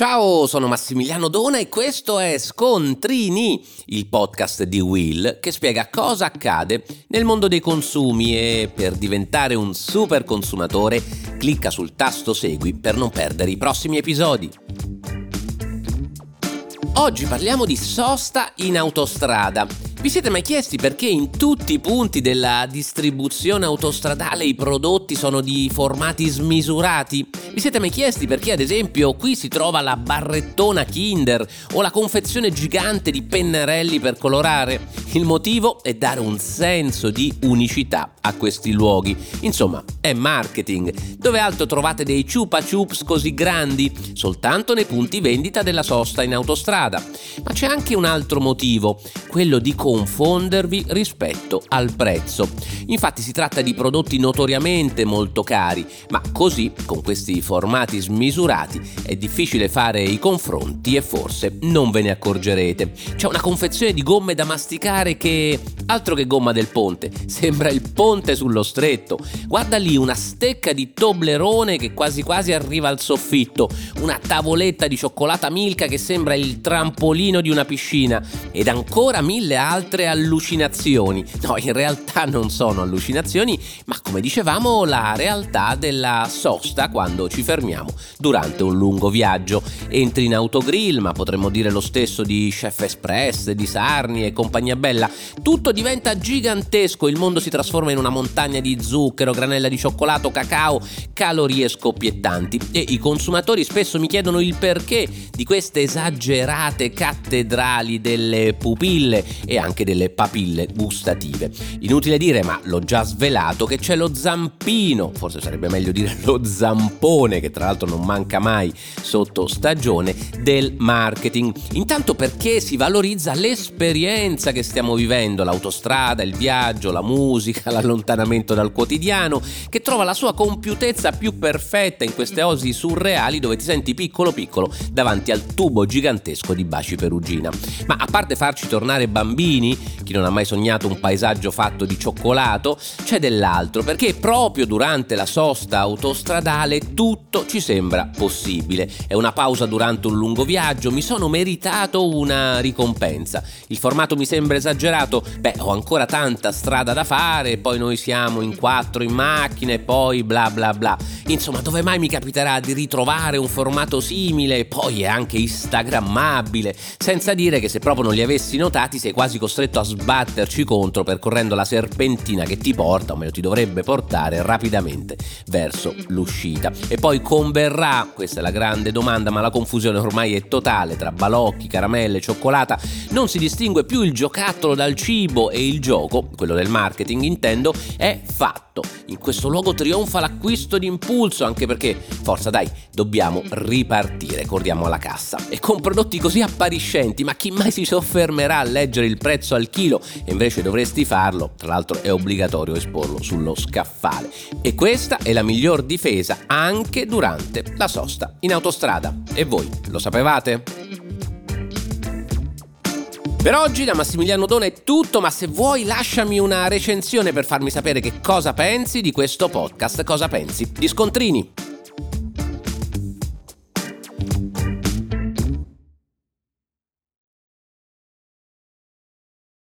Ciao, sono Massimiliano Dona e questo è Scontrini, il podcast di Will che spiega cosa accade nel mondo dei consumi e per diventare un super consumatore clicca sul tasto segui per non perdere i prossimi episodi. Oggi parliamo di sosta in autostrada vi siete mai chiesti perché in tutti i punti della distribuzione autostradale i prodotti sono di formati smisurati? Vi siete mai chiesti perché ad esempio qui si trova la barrettona Kinder o la confezione gigante di pennarelli per colorare? Il motivo è dare un senso di unicità a questi luoghi. Insomma, è marketing. Dove altro trovate dei chupa chups così grandi? Soltanto nei punti vendita della sosta in autostrada. Ma c'è anche un altro motivo, quello di confondervi rispetto al prezzo. Infatti si tratta di prodotti notoriamente molto cari, ma così, con questi formati smisurati, è difficile fare i confronti e forse non ve ne accorgerete. C'è una confezione di gomme da masticare che, altro che gomma del ponte, sembra il ponte sullo stretto. Guarda lì una stecca di Toblerone che quasi quasi arriva al soffitto, una tavoletta di cioccolata Milka che sembra il trampolino di una piscina ed ancora mille altre altre allucinazioni. No, in realtà non sono allucinazioni, ma come dicevamo la realtà della sosta quando ci fermiamo durante un lungo viaggio. Entri in autogrill, ma potremmo dire lo stesso di Chef Express, di Sarni e compagnia bella. Tutto diventa gigantesco, il mondo si trasforma in una montagna di zucchero, granella di cioccolato, cacao, calorie scoppiettanti e i consumatori spesso mi chiedono il perché di queste esagerate cattedrali delle pupille e anche anche delle papille gustative. Inutile dire, ma l'ho già svelato, che c'è lo zampino, forse sarebbe meglio dire lo zampone, che tra l'altro non manca mai sotto stagione, del marketing. Intanto perché si valorizza l'esperienza che stiamo vivendo, l'autostrada, il viaggio, la musica, l'allontanamento dal quotidiano, che trova la sua compiutezza più perfetta in queste osi surreali dove ti senti piccolo piccolo davanti al tubo gigantesco di baci perugina. Ma a parte farci tornare bambini, bambini, chi non ha mai sognato un paesaggio fatto di cioccolato, c'è dell'altro, perché proprio durante la sosta autostradale tutto ci sembra possibile. È una pausa durante un lungo viaggio, mi sono meritato una ricompensa. Il formato mi sembra esagerato, beh, ho ancora tanta strada da fare, poi noi siamo in quattro in macchina e poi bla bla bla. Insomma, dove mai mi capiterà di ritrovare un formato simile, poi è anche instagrammabile, senza dire che se proprio non li avessi notati sei quasi costretto a sbatterci contro percorrendo la serpentina che ti porta, o meglio ti dovrebbe portare rapidamente verso l'uscita. E poi converrà, questa è la grande domanda, ma la confusione ormai è totale tra balocchi, caramelle, cioccolata, non si distingue più il giocattolo dal cibo e il gioco, quello del marketing intendo, è fatto. In questo luogo trionfa l'acquisto di impulso, anche perché, forza dai, dobbiamo ripartire, corriamo alla cassa. E con prodotti così appariscenti, ma chi mai si soffermerà a leggere il prezzo al chilo e invece dovresti farlo, tra l'altro è obbligatorio esporlo sullo scaffale. E questa è la miglior difesa anche durante la sosta in autostrada. E voi lo sapevate? Per oggi da Massimiliano Dona è tutto, ma se vuoi lasciami una recensione per farmi sapere che cosa pensi di questo podcast, cosa pensi di Scontrini.